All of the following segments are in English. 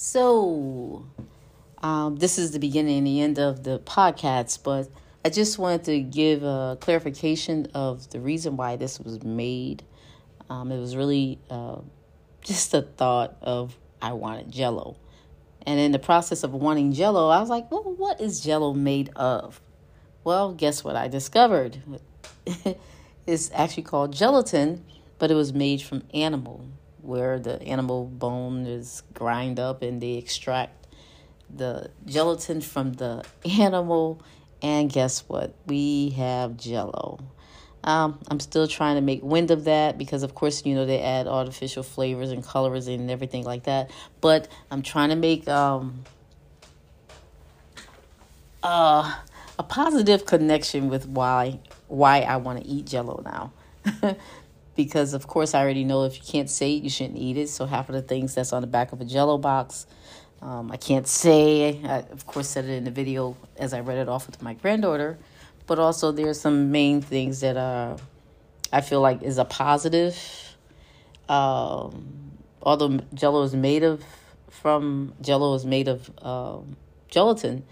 So, um, this is the beginning and the end of the podcast, but I just wanted to give a clarification of the reason why this was made. Um, it was really uh, just a thought of I wanted jello. And in the process of wanting jello, I was like, well, what is jello made of? Well, guess what I discovered? it's actually called gelatin, but it was made from animal, where the animal bone is grind up and they extract the gelatin from the animal. And guess what? We have jello. Um, I'm still trying to make wind of that because, of course, you know, they add artificial flavors and colors and everything like that. But I'm trying to make um, uh, a positive connection with why why I want to eat Jello now. because of course I already know if you can't say it, you shouldn't eat it. So half of the things that's on the back of a Jello box, um, I can't say. I of course said it in the video as I read it off with my granddaughter, but also there's some main things that uh, I feel like is a positive. Um, although Jello is made of from Jello is made of um, gelatin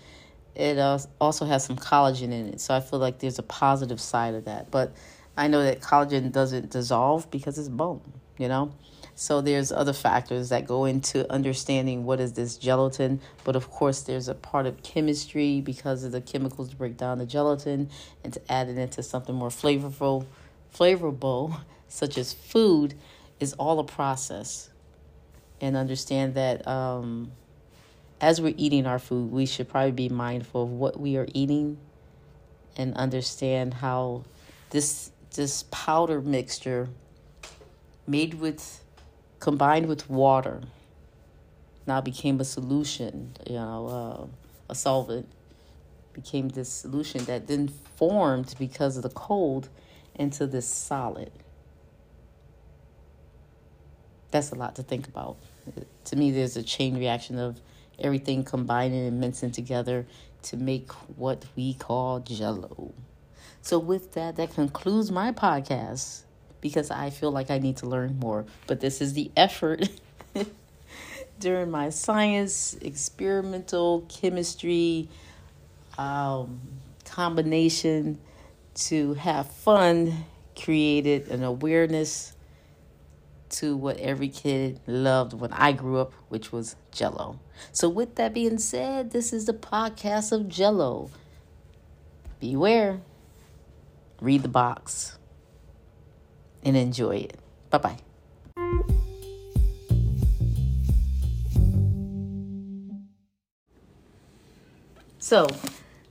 it uh, also has some collagen in it. So I feel like there's a positive side of that. But I know that collagen doesn't dissolve because it's bone, you know? So there's other factors that go into understanding what is this gelatin. But of course, there's a part of chemistry because of the chemicals to break down the gelatin and to add it into something more flavorful, flavorful, such as food, is all a process. And understand that um, as we're eating our food, we should probably be mindful of what we are eating and understand how this this powder mixture made with combined with water now became a solution, you know, uh, a solvent became this solution that then formed because of the cold into this solid. That's a lot to think about. To me, there's a chain reaction of everything combining and mincing together to make what we call jello. So, with that, that concludes my podcast because I feel like I need to learn more. But this is the effort during my science, experimental chemistry um, combination to have fun, created an awareness to what every kid loved when I grew up, which was Jello. So, with that being said, this is the podcast of Jello. Beware, read the box, and enjoy it. Bye bye. So,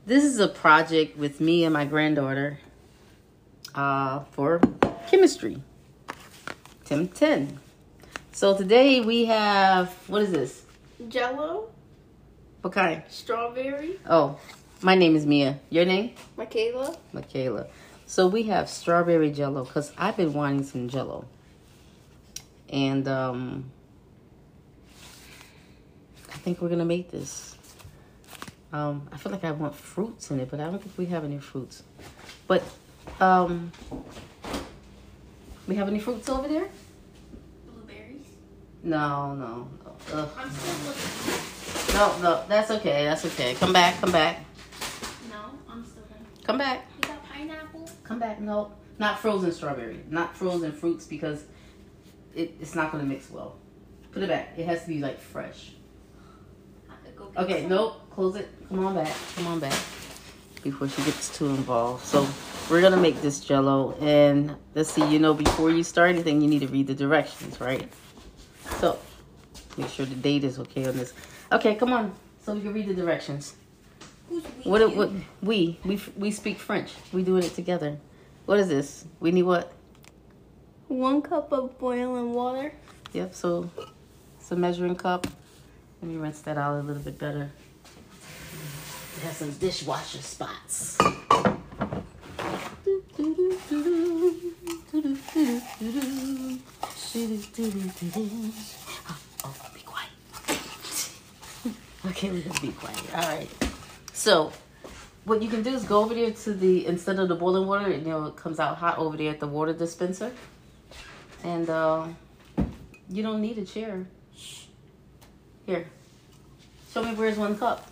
this is a project with me and my granddaughter uh, for chemistry. Tim 10. So today we have, what is this? Jello. What kind? Strawberry. Oh, my name is Mia. Your name? Michaela. Michaela. So we have strawberry jello because I've been wanting some jello. And um, I think we're going to make this. Um, I feel like I want fruits in it, but I don't think we have any fruits. But um, we have any fruits over there? Blueberries. No, no. Ugh. I'm still looking. No, no, that's okay. That's okay. Come back, come back. No, I'm still looking. Come back. Pineapple? Come back. No, not frozen strawberry. Not frozen fruits because it, it's not going to mix well. Put it back. It has to be like fresh. I could go get Okay, some. nope. Close it. Come on back. Come on back. Before she gets too involved. So we're gonna make this jello and let's see, you know, before you start anything, you need to read the directions, right? So make sure the date is okay on this. Okay, come on. So we can read the directions. Who's we? What, what we we we speak French. We doing it together. What is this? We need what? One cup of boiling water. Yep. So it's a measuring cup. Let me rinse that out a little bit better. It has some dishwasher spots. Oh, be quiet. okay, we're gonna be quiet. All right. So, what you can do is go over there to the instead of the boiling water, you know, it comes out hot over there at the water dispenser, and uh, you don't need a chair. Here, Show me where's one cup.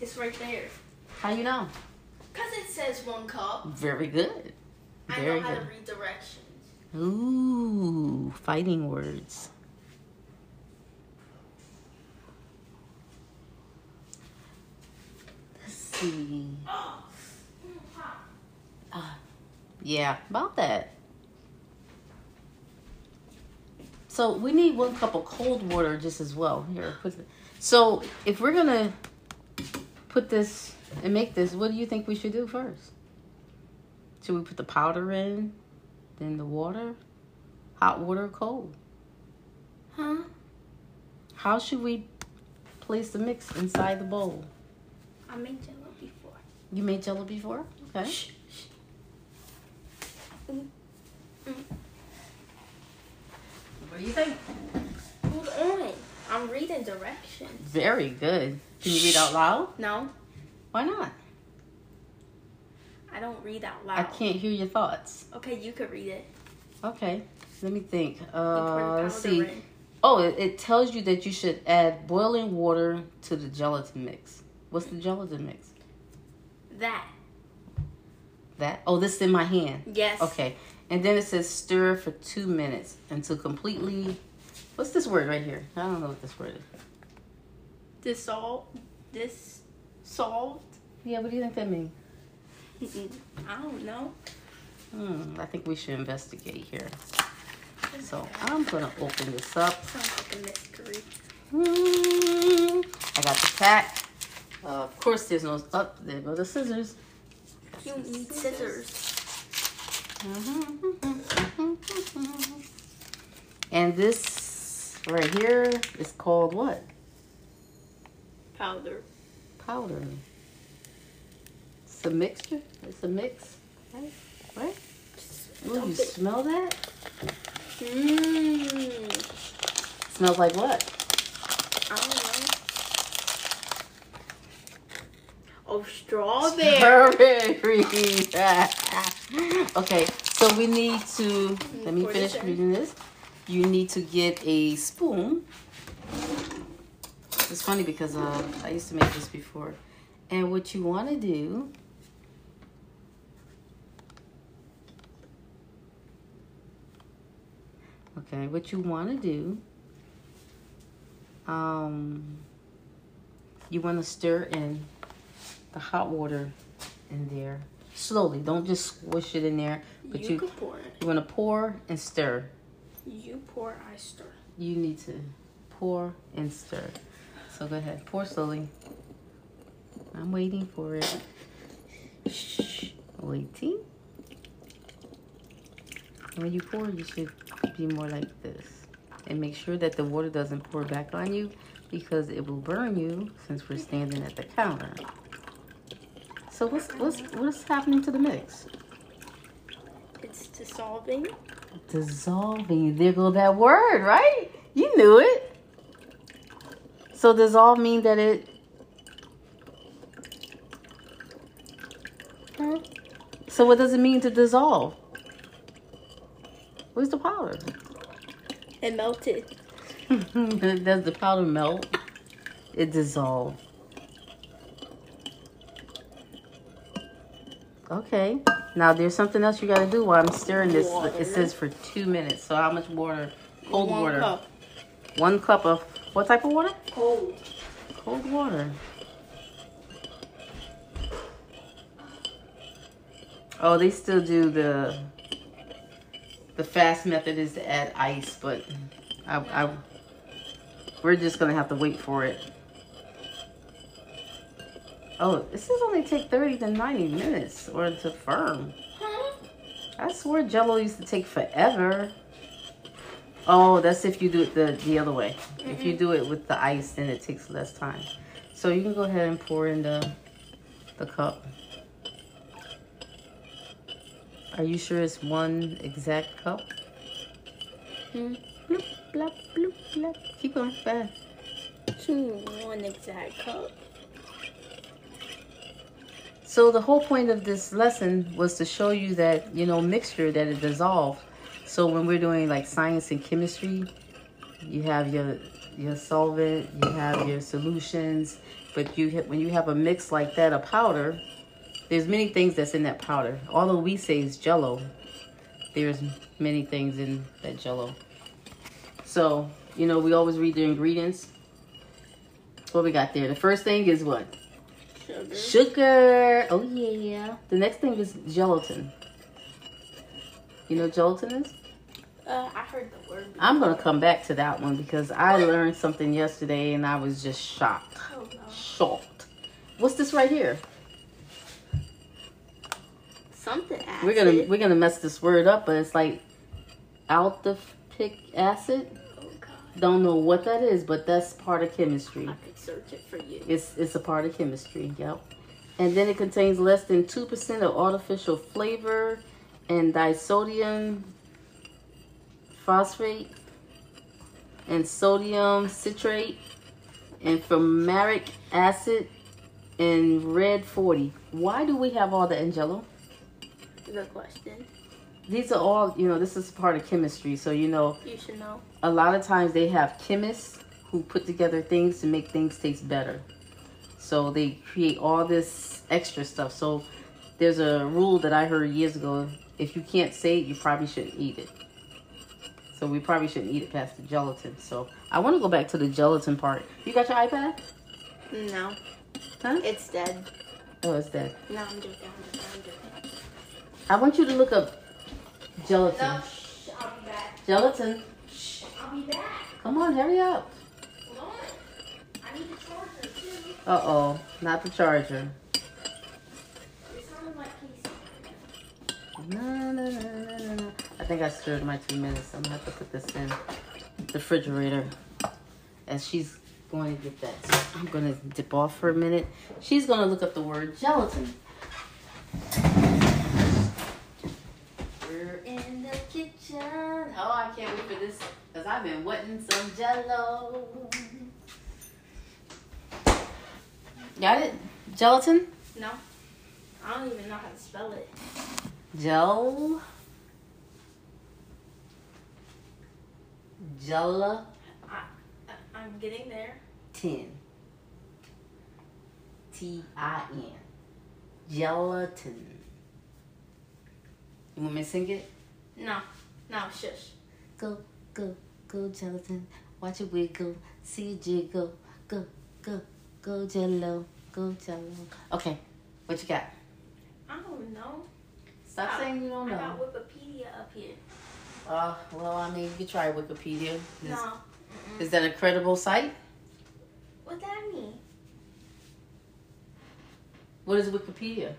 It's right there. How you know? Cause it says one cup. Very good. I Very know how good. to read directions. Ooh, fighting words. Let's see. Ah, yeah, about that. So we need one cup of cold water just as well. Here, put it. So if we're gonna put this and make this, what do you think we should do first? Should we put the powder in, then the water, hot water, or cold? Huh? How should we place the mix inside the bowl? I made jello before. You made jello before? Okay. What do you think? Hold on. I'm reading directions. Very good. Can you read out loud? No, Why not? I don't read out loud. I can't hear your thoughts. Okay, you could read it. Okay. Let me think. You pour the Uh, let's see. in. Oh, it, it tells you that you should add boiling water to the gelatin mix. What's the gelatin mix? That. That. Oh, this is in my hand. Yes. Okay. And then it says stir for two minutes until completely. What's this word right here? I don't know what this word is. Dissolve. This solved. Yeah, what do you think that means? I don't know. Hmm, I think we should investigate here. So I'm gonna open this up. Sounds like a mystery. Hmm, I got the pack. Uh, of course, there's no up. there go the scissors. You need scissors. And this right here is called what? Powder. Powder. It's a mixture. It's a mix, right? Right? Ooh, you smell that? Mmm. Smells like what? I strawberry. Strawberry. okay, so we need to. Let me finish reading this. You need to get a spoon. It's funny because uh, I used to make this before. And what you want to do. Okay, what you want to do. Um, you want to stir in the hot water in there slowly. Don't just squish it in there, but you you pour it. you want to pour and stir. You pour, I stir. You need to pour and stir. So go ahead, pour slowly. I'm waiting for it. Shh, waiting. When you pour, you should be more like this. And make sure that the water doesn't pour back on you because it will burn you since we're mm-hmm. standing at the counter. So what's what's what's happening to the mix? It's dissolving. Dissolving. There go that word, right? You knew it. So dissolve mean that it. Huh? So what does it mean to dissolve? Where's the powder? It melted. does the powder melt? It dissolve. Okay. Now there's something else you gotta do while I'm stirring this. Water. It says for two minutes. So how much water? Cold One water. Cup. One cup of what type of water? Cold. Cold water. Oh, they still do the the fast method is to add ice, but I, I we're just gonna have to wait for it. Oh, this says only take thirty to ninety minutes or to firm. Huh? I swear Jello used to take forever. Oh, that's if you do it the, the other way. If you do it with the ice, then it takes less time. So you can go ahead and pour in the the cup. Are you sure it's one exact cup? Hmm. Bloop, blop, bloop, blop. Keep going fast. Two, one exact cup. So the whole point of this lesson was to show you that, you know, mixture that it dissolves. So when we're doing like science and chemistry, you have your your solvent, you have your solutions, but you when you have a mix like that, a powder, there's many things that's in that powder. Although we say it's Jello, there's many things in that Jello. So you know we always read the ingredients. What we got there? The first thing is what? Sugar. Sugar. Oh yeah. The next thing is gelatin. You know what gelatin is? Uh, I heard the word. I'm gonna come back to that one because I learned something yesterday and I was just shocked. Oh no. Shocked. What's this right here? Something acid. We're gonna we're gonna mess this word up, but it's like aldehydic acid. Don't know what that is, but that's part of chemistry. I could search it for you. It's it's a part of chemistry. Yep. And then it contains less than two percent of artificial flavor and disodium phosphate and sodium citrate and fumaric acid and red 40. Why do we have all the Angelo? Good question. These are all, you know, this is part of chemistry. So, you know, You should know. a lot of times they have chemists who put together things to make things taste better. So they create all this extra stuff. So there's a rule that I heard years ago. If you can't say it, you probably shouldn't eat it. So we probably shouldn't eat it past the gelatin. So I want to go back to the gelatin part. You got your iPad? No. Huh? It's dead. Oh, it's dead. No, I'm joking. I'm joking. I'm joking. I want you to look up gelatin. shh, I'll be back. Gelatin. Shh, I'll be back. Come on, hurry up. Hold on. I need the charger too. Uh oh, not the charger. It sounded like he's. No, no, no, no, no, no. I think I stirred my two minutes. I'm gonna have to put this in the refrigerator. As she's going to get that, I'm gonna dip off for a minute. She's gonna look up the word gelatin. We're in the kitchen. Oh, I can't wait for this because I've been wetting some jello. Got it? Gelatin? No. I don't even know how to spell it. Gel. Gelatin. I, I'm getting there. Tin. T I N. Gelatin. You want me to sing it? No. No, shush. Go, go, go, gelatin. Watch it wiggle. See it jiggle. Go, go, go, jello. Go, jello. Okay, what you got? I don't know. Stop I- saying you don't I got know. Wikipedia up here. Uh, well, I mean, you could try Wikipedia. Is, No. is that a credible site? What that mean? What is Wikipedia?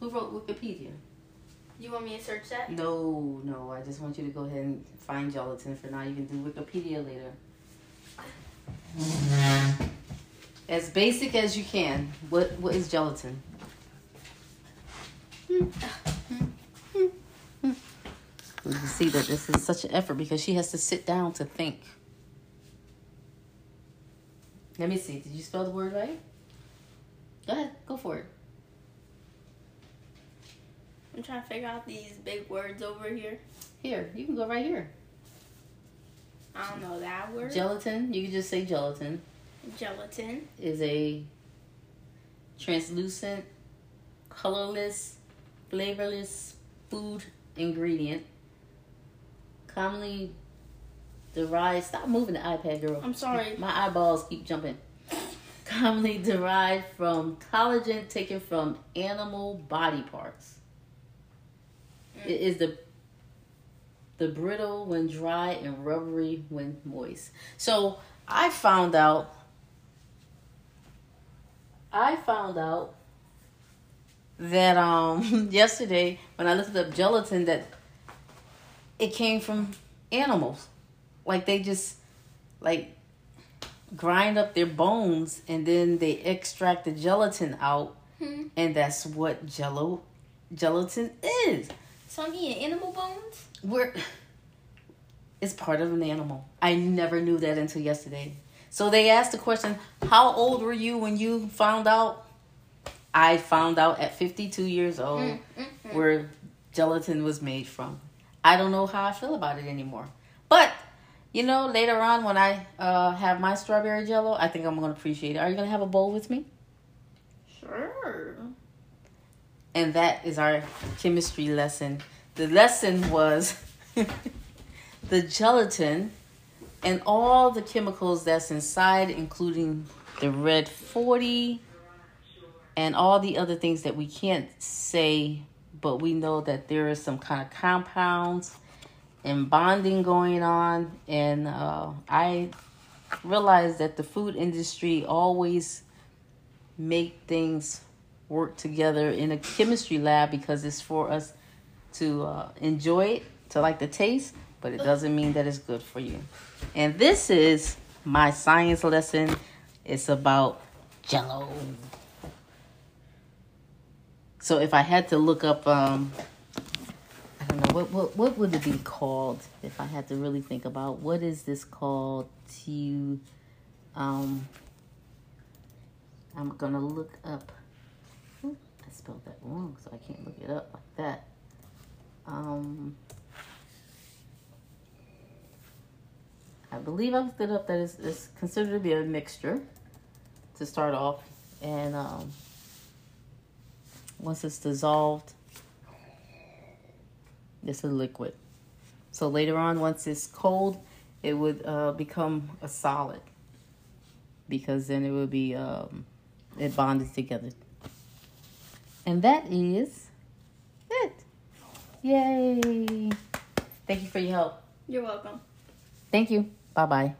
Who wrote Wikipedia? You want me to search that? No, no. I just want you to go ahead and find gelatin for now. You can do Wikipedia later. As basic as you can. What what is gelatin? You can see that this is such an effort because she has to sit down to think. Let me see. Did you spell the word right? Go ahead. Go for it. I'm trying to figure out these big words over here. Here, you can go right here. I don't know that word. Gelatin, you can just say gelatin, Gelatin. is a translucent, colorless, flavorless food ingredient commonly derived. Stop moving the iPad, girl. I'm sorry. My eyeballs keep jumping. Commonly derived from collagen taken from animal body parts. It is the the brittle when dry and rubbery when moist. So I found out. I found out that um yesterday when I looked up gelatin that it came from animals. Like they just like grind up their bones and then they extract the gelatin out Hmm. and that's what jello gelatin is. So I'm eating animal bones? We're it's part of an animal. I never knew that until yesterday. So they asked the question, "How old were you when you found out?" I found out at 52 years old Mm, mm, mm. where gelatin was made from. I don't know how I feel about it anymore. But You know, later on when I uh, have my strawberry jello, I think I'm going to appreciate it. Are you going to have a bowl with me? Sure. And that is our chemistry lesson. The lesson was the gelatin and all the chemicals that's inside, including the red 40 and all the other things that we can't say, but we know that there is some kind of compounds and bonding going on. And uh, I realized that the food industry always make things work together in a chemistry lab because it's for us to uh, enjoy it, to like the taste, but it doesn't mean that it's good for you. And this is my science lesson. It's about jello. So if I had to look up, um, I don't know what what what would it be called if I had to really think about what is this called to, um, I'm gonna look up. Spelled that wrong, so I can't look it up like that. Um, I believe I looked it up that it's, it's considered to be a mixture to start off, and um, once it's dissolved, it's a liquid. So later on, once it's cold, it would uh, become a solid because then it would be um, it bonded together. And that is it. Yay! Thank you for your help. You're welcome. Thank you. Bye bye.